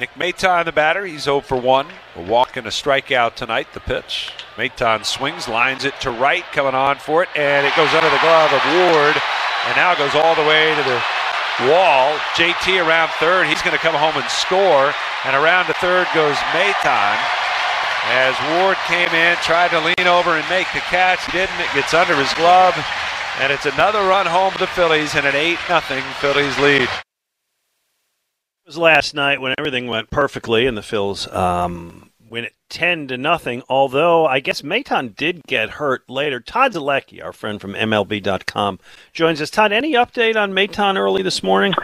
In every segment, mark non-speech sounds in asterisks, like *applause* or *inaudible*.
Nick Maton, the batter, he's 0 for 1. A walk and a strikeout tonight. The pitch. Maton swings, lines it to right, coming on for it, and it goes under the glove of Ward, and now goes all the way to the wall. JT around third. He's going to come home and score. And around to third goes Maton. As Ward came in, tried to lean over and make the catch. He didn't. It gets under his glove. And it's another run home to the Phillies and an 8 0 Phillies lead. Was last night when everything went perfectly and the Phils um, win it 10 to nothing. Although I guess Maton did get hurt later. Todd Zolecki, our friend from MLB.com, joins us. Todd, any update on Maton early this morning?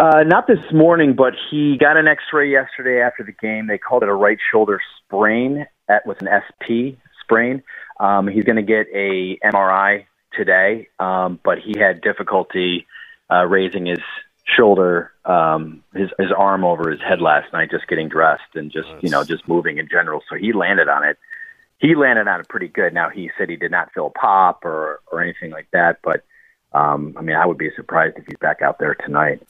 Uh, not this morning, but he got an X-ray yesterday after the game. They called it a right shoulder sprain at, with an SP sprain. Um, he's going to get a MRI today, um, but he had difficulty uh, raising his shoulder, um, his his arm over his head last night, just getting dressed and just you know just moving in general. So he landed on it. He landed on it pretty good. Now he said he did not feel a pop or or anything like that, but um, I mean I would be surprised if he's back out there tonight.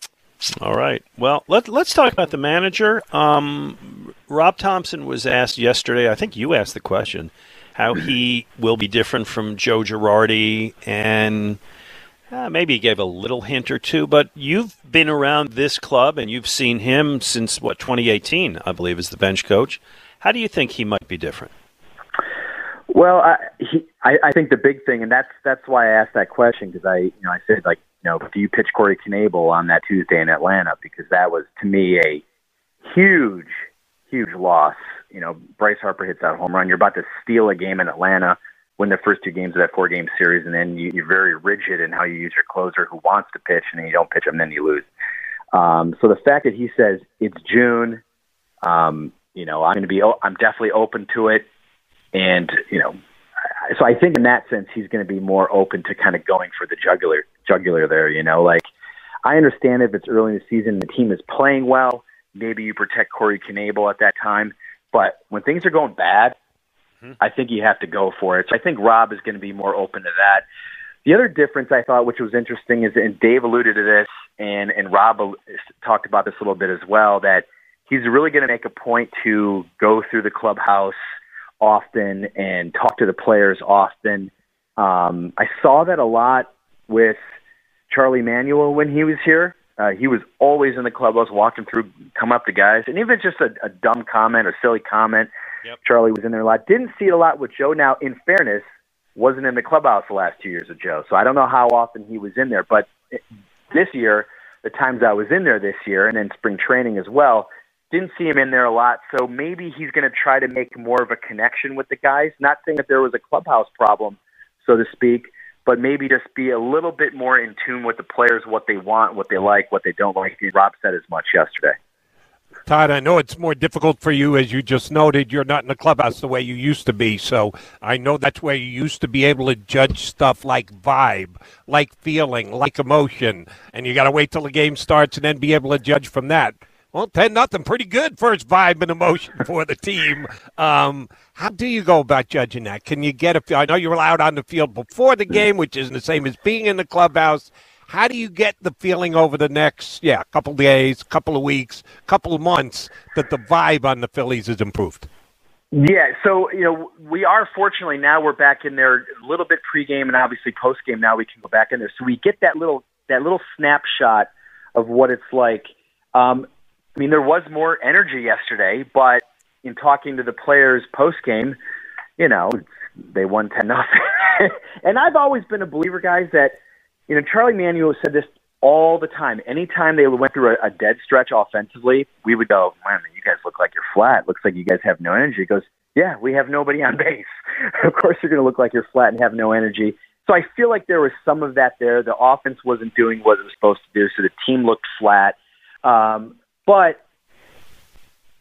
All right. Well, let, let's talk about the manager. Um, Rob Thompson was asked yesterday, I think you asked the question, how he will be different from Joe Girardi, and uh, maybe he gave a little hint or two, but you've been around this club and you've seen him since, what, 2018, I believe, as the bench coach. How do you think he might be different? Well, I, he, I, I think the big thing, and that's that's why I asked that question because I, you know, I said like, you know, do you pitch Corey Knebel on that Tuesday in Atlanta? Because that was to me a huge, huge loss. You know, Bryce Harper hits that home run. You're about to steal a game in Atlanta, win the first two games of that four game series, and then you, you're very rigid in how you use your closer who wants to pitch, and then you don't pitch him, then you lose. Um, so the fact that he says it's June, um, you know, I'm going to be, I'm definitely open to it. And, you know, so I think in that sense, he's going to be more open to kind of going for the jugular, jugular there, you know, like I understand if it's early in the season and the team is playing well, maybe you protect Corey Knebel at that time. But when things are going bad, mm-hmm. I think you have to go for it. So I think Rob is going to be more open to that. The other difference I thought, which was interesting, is and Dave alluded to this, and and Rob talked about this a little bit as well, that he's really going to make a point to go through the clubhouse often and talk to the players often. Um, I saw that a lot with Charlie Manuel when he was here. Uh, he was always in the clubhouse, walking through, come up to guys, and even just a, a dumb comment or silly comment. Yep. Charlie was in there a lot. Didn't see it a lot with Joe. Now, in fairness, wasn't in the clubhouse the last two years with Joe, so I don't know how often he was in there. But this year, the times I was in there this year, and then spring training as well, didn't see him in there a lot. So maybe he's going to try to make more of a connection with the guys. Not saying that there was a clubhouse problem, so to speak, but maybe just be a little bit more in tune with the players, what they want, what they like, what they don't like. Rob said as much yesterday. Todd, I know it's more difficult for you, as you just noted. You're not in the clubhouse the way you used to be. So I know that's where you used to be able to judge stuff like vibe, like feeling, like emotion. And you got to wait till the game starts and then be able to judge from that. Well, 10 nothing, pretty good first vibe and emotion *laughs* for the team. Um, how do you go about judging that? Can you get a feel? I know you're allowed on the field before the game, which isn't the same as being in the clubhouse. How do you get the feeling over the next, yeah, couple days, couple of weeks, couple of months that the vibe on the Phillies has improved? Yeah, so you know we are fortunately now we're back in there a little bit pregame and obviously postgame. Now we can go back in there, so we get that little that little snapshot of what it's like. Um, I mean, there was more energy yesterday, but in talking to the players postgame, you know, they won ten nothing. *laughs* and I've always been a believer, guys, that you know Charlie Manuel said this all the time. Anytime they went through a, a dead stretch offensively, we would go, "Man, you guys look like you're flat. Looks like you guys have no energy." He goes, "Yeah, we have nobody on *laughs* base. of course, you're going to look like you're flat and have no energy." So I feel like there was some of that there. The offense wasn't doing what it was supposed to do, so the team looked flat. Um, but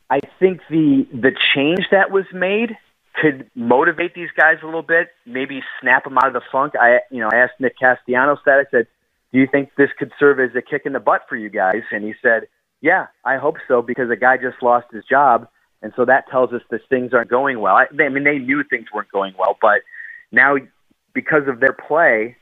I think the the change that was made could motivate these guys a little bit, maybe snap them out of the funk. I you know I asked Nick Castellanos that. I said, "Do you think this could serve as a kick in the butt for you guys?" And he said, "Yeah, I hope so because a guy just lost his job, and so that tells us that things aren't going well." I, I mean, they knew things weren't going well, but now because of their play,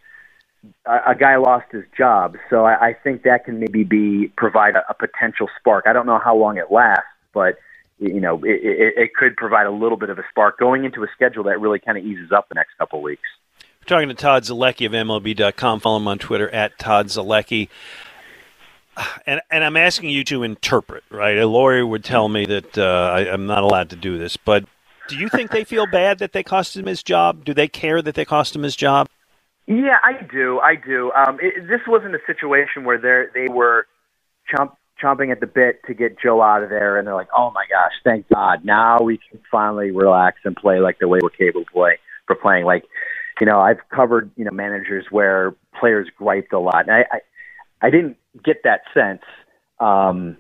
a, a guy lost his job. So I, I think that can maybe be provide a, a potential spark. I don't know how long it lasts, but you know it, it, it could provide a little bit of a spark going into a schedule that really kind of eases up the next couple of weeks. We're talking to Todd Zolecki of MLB.com. Follow him on Twitter at Todd Zolecki. And, and I'm asking you to interpret, right? A lawyer would tell me that uh, I, I'm not allowed to do this, but do you think they feel bad that they cost him his job? Do they care that they cost him his job? Yeah, I do. I do. Um, it, this wasn't a situation where they they were chomp, chomping at the bit to get Joe out of there, and they're like, "Oh my gosh, thank God! Now we can finally relax and play like the way we're capable of play for playing." Like, you know, I've covered you know managers where players griped a lot, and I I, I didn't get that sense. Um,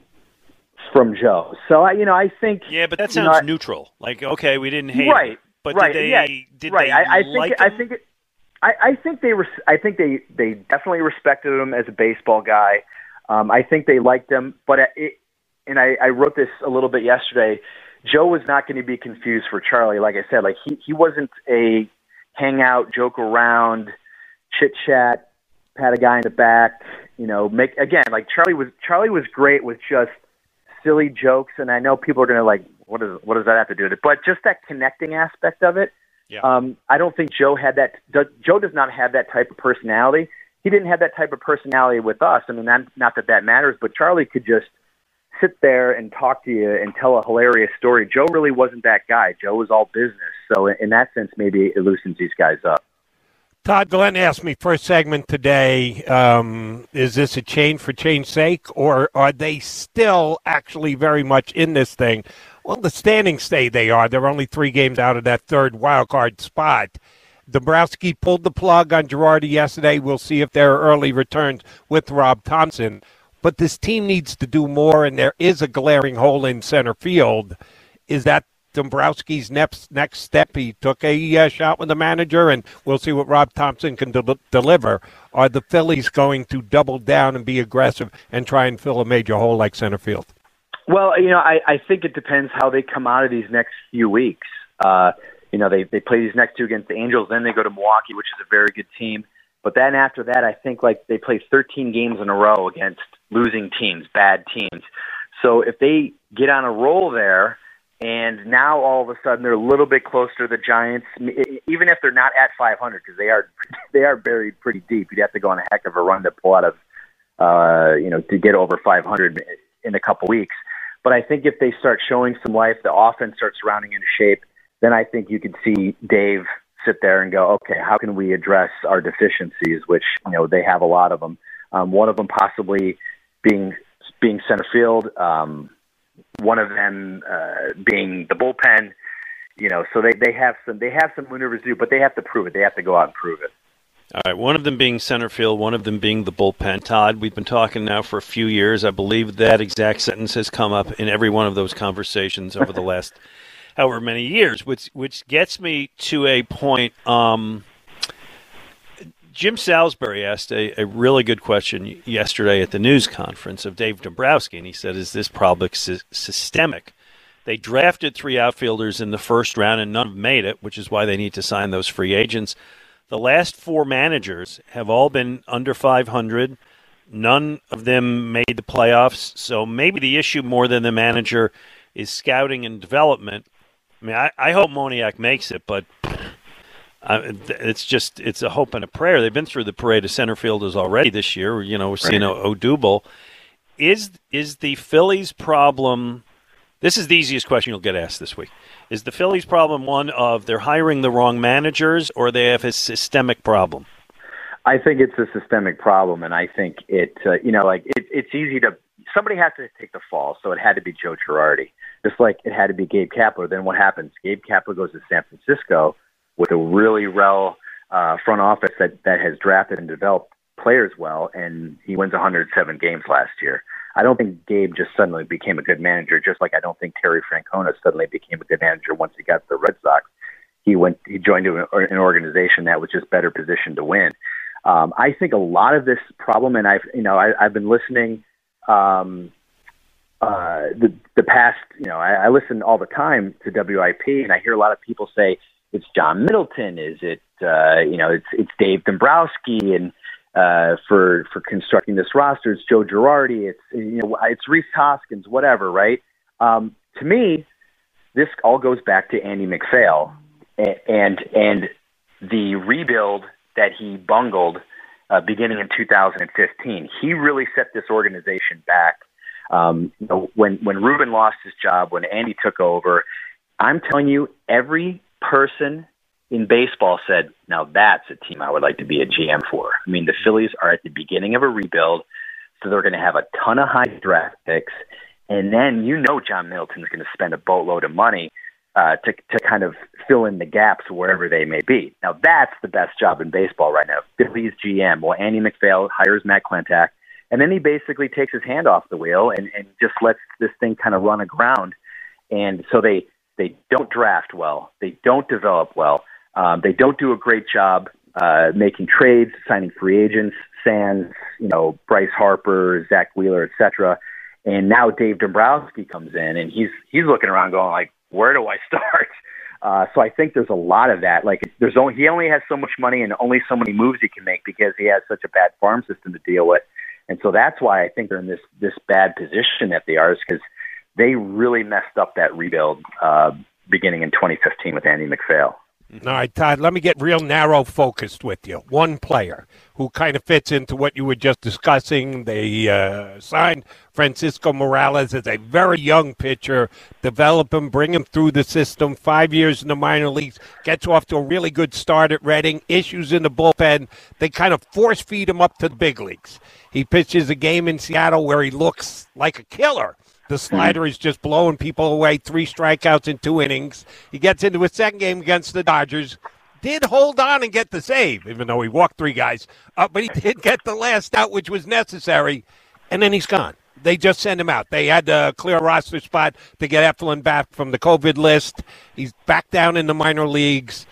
from Joe. So I, you know, I think yeah, but that sounds know, neutral. Like, okay, we didn't hate right, him, but right, did they? Yeah, did right. they I, I like think him? I think it, I, I think they res- I think they they definitely respected him as a baseball guy. Um, I think they liked him, but it, and I, I wrote this a little bit yesterday. Joe was not going to be confused for Charlie. Like I said, like he he wasn't a hangout, joke around, chit chat, pat a guy in the back. You know, make again like Charlie was Charlie was great with just silly jokes, and I know people are going to like, what does what does that have to do with it? But just that connecting aspect of it, Yeah. um, I don't think Joe had that. Joe does not have that type of personality. He didn't have that type of personality with us. I mean, not, not that that matters, but Charlie could just sit there and talk to you and tell a hilarious story. Joe really wasn't that guy. Joe was all business. So in, that sense, maybe it loosens these guys up. Todd Glenn asked me first segment today um, is this a change for change's sake, or are they still actually very much in this thing? Well, the standings say they are. They're only three games out of that third wild card spot. Dombrowski pulled the plug on Girardi yesterday. We'll see if there are early returns with Rob Thompson. But this team needs to do more, and there is a glaring hole in center field. Is that Dombrowski's next next step? He took a uh, shot with the manager, and we'll see what Rob Thompson can del- deliver. Are the Phillies going to double down and be aggressive and try and fill a major hole like center field? Well, you know, I, I think it depends how they come out of these next few weeks. Uh, you know, they they play these next two against the Angels, then they go to Milwaukee, which is a very good team. But then after that, I think like they play 13 games in a row against losing teams, bad teams. So if they get on a roll there, and now all of a sudden they're a little bit closer to the Giants, even if they're not at 500, because they are *laughs* they are buried pretty deep. You'd have to go on a heck of a run to pull out of, uh, you know, to get over 500 in a couple weeks. But I think if they start showing some life, the offense starts rounding into shape, then I think you could see Dave sit there and go, okay, how can we address our deficiencies, which you know they have a lot of them. Um, one of them possibly being being center field. Um, one of them uh, being the bullpen. You know, so they they have some they have some maneuvers to do, but they have to prove it. They have to go out and prove it. All right, one of them being center field, one of them being the bullpen. Todd, we've been talking now for a few years. I believe that exact sentence has come up in every one of those conversations over the *laughs* last however many years, which which gets me to a point. Um, Jim Salisbury asked a, a really good question yesterday at the news conference of Dave Dombrowski, and he said, "Is this problem sy- systemic?" They drafted three outfielders in the first round, and none made it, which is why they need to sign those free agents. The last four managers have all been under 500. None of them made the playoffs. So maybe the issue more than the manager is scouting and development. I mean, I, I hope Moniak makes it, but uh, it's just it's a hope and a prayer. They've been through the parade of center fielders already this year. You know, we're seeing Odubel. Is is the Phillies' problem? This is the easiest question you'll get asked this week. Is the Phillies' problem one of they're hiring the wrong managers, or they have a systemic problem? I think it's a systemic problem, and I think it, uh, you know, like it, it's easy to somebody has to take the fall, so it had to be Joe Girardi, just like it had to be Gabe Kapler. Then what happens? Gabe Kapler goes to San Francisco with a really well uh, front office that that has drafted and developed players well, and he wins 107 games last year. I don't think Gabe just suddenly became a good manager, just like I don't think Terry Francona suddenly became a good manager once he got the Red Sox. He went, he joined an organization that was just better positioned to win. Um, I think a lot of this problem, and I've, you know, I, I've been listening um, uh, the the past, you know, I, I listen all the time to WIP, and I hear a lot of people say it's John Middleton, is it, uh, you know, it's it's Dave Dombrowski, and uh, for for constructing this roster, it's Joe Girardi, it's you know, it's Rhys Hoskins, whatever, right? Um, to me, this all goes back to Andy MacPhail and and, and the rebuild that he bungled uh, beginning in 2015. He really set this organization back. Um, you know, when when Ruben lost his job, when Andy took over, I'm telling you, every person in baseball said, "Now that's a team I would like to be a GM for." I mean, the Phillies are at the beginning of a rebuild, so they're going to have a ton of high draft picks, and then you know John Middleton's going to spend a boatload of money uh, to to kind of fill in the gaps wherever they may be. Now that's the best job in baseball right now. Phillies GM. Well, Andy MacPhail hires Matt Klentak, and then he basically takes his hand off the wheel and, and just lets this thing kind of run aground. And so they they don't draft well, they don't develop well, um, they don't do a great job uh, making trades, signing free agents, Sands, you know, Bryce Harper, Zack Wheeler, etc. And now Dave Dombrowski comes in, and he's he's looking around, going like, where do I *laughs* start? Uh, so I think there's a lot of that. Like there's only he only has so much money and only so many moves he can make because he has such a bad farm system to deal with. And so that's why I think they're in this this bad position that they are, is because they really messed up that rebuild uh, beginning in 2015 with Andy MacPhail. All right, Todd, let me get real narrow focused with you. One player who kind of fits into what you were just discussing. They uh, signed Francisco Morales as a very young pitcher, develop him, bring him through the system, five years in the minor leagues, gets off to a really good start at Reading, issues in the bullpen. They kind of force feed him up to the big leagues. He pitches a game in Seattle where he looks like a killer the slider is just blowing people away. Three strikeouts in two innings. He gets into his second game against the Dodgers. Did hold on and get the save, even though he walked three guys. Uh, but he *laughs* did get the last out, which was necessary. And then he's gone. They just send him out. They had to clear a roster spot to get Eflin back from the COVID list. He's back down in the minor leagues.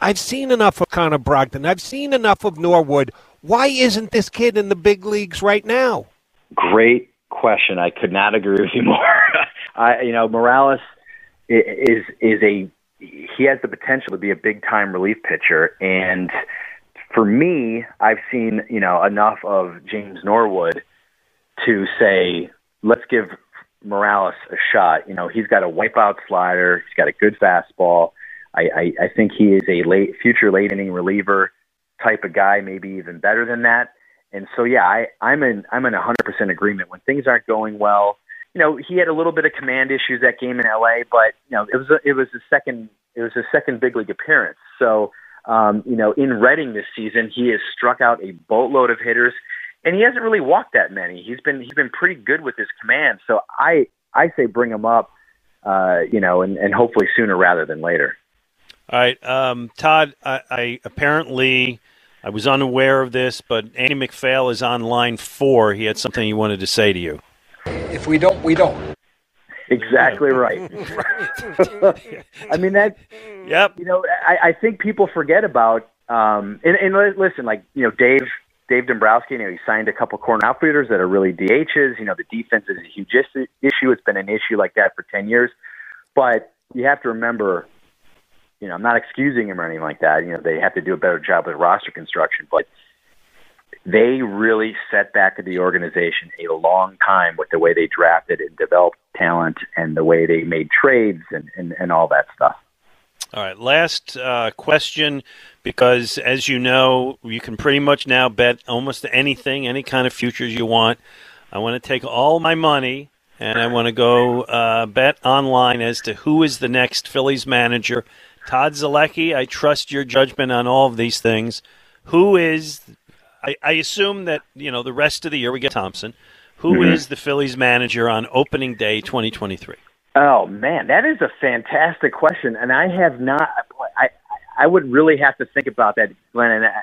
I've seen enough of Connor Brogdon. I've seen enough of Norwood. Why isn't this kid in the big leagues right now? Great question. I could not agree *laughs* with you more. I, you know, Morales is is a he has the potential to be a big time relief pitcher, and for me, I've seen you know enough of James Norwood to say let's give Morales a shot. You know, he's got a wipeout slider, he's got a good fastball. I, I, I think he is a late future late inning reliever type of guy, maybe even better than that. And so, yeah, I, I'm in I'm in 100% agreement. When things aren't going well, you know, he had a little bit of command issues that game in LA, but you know, it was a, it was a second it was a second big league appearance. So, um, you know, in Reading this season, he has struck out a boatload of hitters, and he hasn't really walked that many. He's been he's been pretty good with his command. So I I say bring him up, uh, you know, and, and hopefully sooner rather than later. All right, um, Todd. I, I apparently I was unaware of this, but Andy MacPhail is on line four. He had something he wanted to say to you. If we don't, we don't. Exactly *laughs* right. I mean that. Yep. You know, I, I think people forget about. Um, and, and listen, like you know, Dave Dave Dombrowski. You know, he signed a couple corner outfielders that are really DHs. You know, the defense is a huge issue. It's been an issue like that for ten years. But you have to remember, you know, I'm not excusing him or anything like that. You know, they have to do a better job with roster construction, but they really set back the organization a long time with the way they drafted and developed talent and the way they made trades and, and, and all that stuff. All right, last uh, question because as you know, you can pretty much now bet almost anything, any kind of futures you want I want to take all my money and I want to go uh, bet online as to who is the next Phillies manager. Todd Zolecki, I trust your judgment on all of these things. Who is? I, I assume that you know the rest of the year we get Thompson. Who is Mhm. the Phillies manager on opening day 2023? Oh man, that is a fantastic question, and I have not. I I would really have to think about that, Glenn. And I,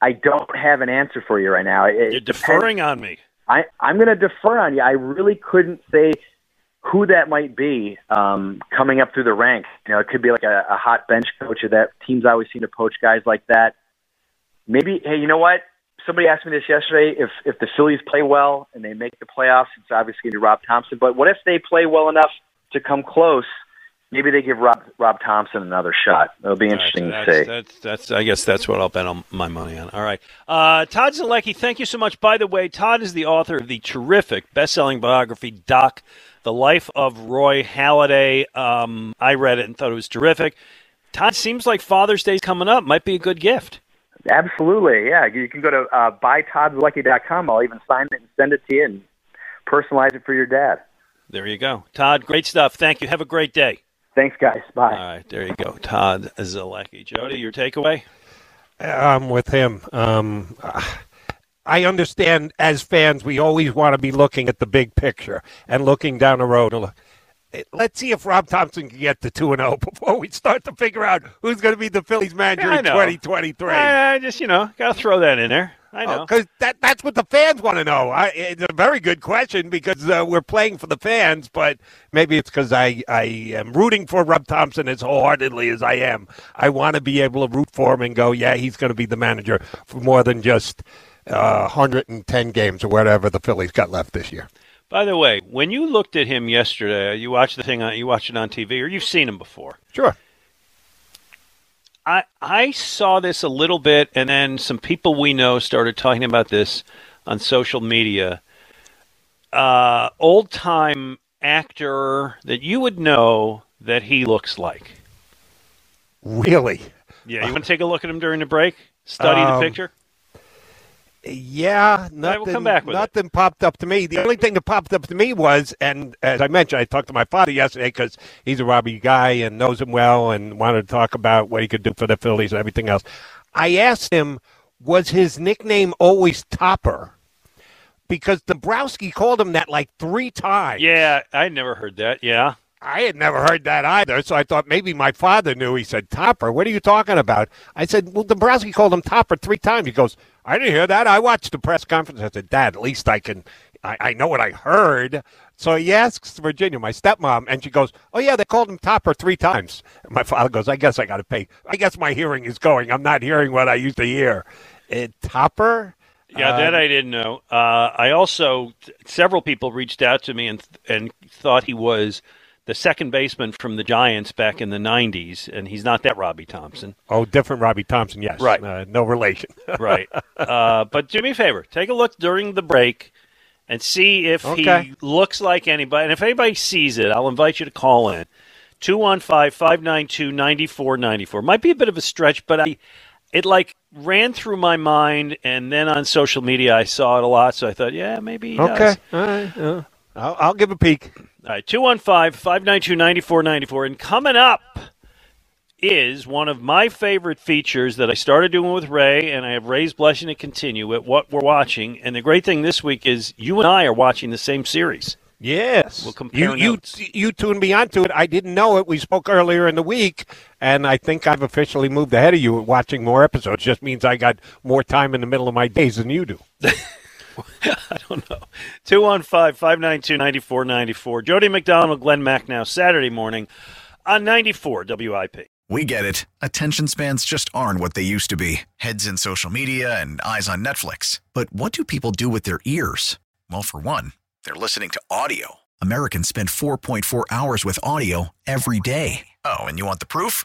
I don't have an answer for you right now. It You're depends- deferring on me. I I'm going to defer on you. I really couldn't say who that might be um, coming up through the ranks. You know, it could be like a, a hot bench coach, or that teams always seem to poach guys like that. Maybe, hey, you know what? Somebody asked me this yesterday. If if the Phillies play well and they make the playoffs, it's obviously going to be Rob Thompson. But what if they play well enough to come close? Maybe they give Rob Rob Thompson another shot. It'll be interesting That's, to see. that's, that's, I guess that's what I'll bet on my money on. All right. Uh, Todd Zolecki, thank you so much. By the way, Todd is the author of the terrific best-selling biography, Doc, The Life of Roy Halladay. Um, I read it and thought it was terrific. Todd, seems like Father's Day's coming up. Might be a good gift. Absolutely, yeah. You can go to uh, buytoddslucky.com. I'll even sign it and send it to you and personalize it for your dad. There you go. Todd, great stuff. Thank you. Have a great day. Thanks, guys. Bye. All right, there you go. Todd Zolecki. Jody, your takeaway? I'm with him. Um, I understand as fans, we always want to be looking at the big picture and looking down the road. Let's see if Rob Thompson can get to 2 and 0 *laughs* before we start to figure out who's going to be the Phillies manager Yeah, in 2023. I, I just, you know, got to throw that in there. I know. Because that, that's what the fans want to know. I, it's a very good question because uh, we're playing for the fans, but maybe it's because I, I am rooting for Rob Thompson as wholeheartedly as I am. I want to be able to root for him and go, yeah, he's going to be the manager for more than just uh, 110 games or whatever the Phillies got left this year. By the way, when you looked at him yesterday, you watched the thing on you watched it on TV, or you've seen him before. Sure. I I saw this a little bit, and then some people we know started talking about this on social media. Uh, old time actor that you would know that he looks like. Really? Yeah, you want to take a look at him during the break? Study Um, the picture. Yeah, nothing, right, we'll come back it. nothing popped up to me. The only thing that popped up to me was, and as I mentioned, I talked to my father yesterday because he's a Robbie guy and knows him well and wanted to talk about what he could do for the Phillies and everything else. I asked him, was his nickname always Topper? Because Dombrowski called him that like three times. Yeah, I never heard that. Yeah. I had never heard that either, so I thought maybe my father knew. He said, Topper, what are you talking about? I said, well, Dombrowski called him Topper three times. He goes, I didn't hear that. I watched the press conference. I said, Dad, at least I can, I, I know what I heard. So he asks Virginia, my stepmom, and she goes, oh, yeah, they called him Topper three times. And my father goes, I guess I got to pay. I guess my hearing is going. I'm not hearing what I used to hear. Uh, Topper? Yeah, Uh, that I didn't know. Uh, I also several people reached out to me and and thought he was the second baseman from the Giants back in the '90s, and he's not that Robbie Thompson, Oh, different Robbie Thompson, yes. Right. Uh, no relation. *laughs* right? uh, but do me a favor, take a look during the break and see if Okay. he looks like anybody. And if anybody sees it, I'll invite you to call in. 215-592-9494. Might be a bit of a stretch, but I it like ran through my mind and then on social media I saw it a lot, so I thought, yeah, maybe he okay. does. All right. I'll, I'll give a peek. All right, 215 592 9494. And coming up is one of my favorite features that I started doing with Ray, and I have Ray's blessing to continue at what we're watching. And the great thing this week is you and I are watching the same series. Yes. We'll compare you, you, notes. you tuned me onto it. I didn't know it. We spoke earlier in the week, and I think I've officially moved ahead of you at watching more episodes. Just means I got more time in the middle of my days than you do. *laughs* *laughs* I don't know. 215 592 9494. Jody McDonald, Glen Macnow, Saturday morning on 94 WIP. We get it. Attention spans just aren't what they used to be heads in social media and eyes on Netflix. But what do people do with their ears? Well, for one, they're listening to audio. Americans spend 4.4 hours with audio every day. Oh, and you want the proof?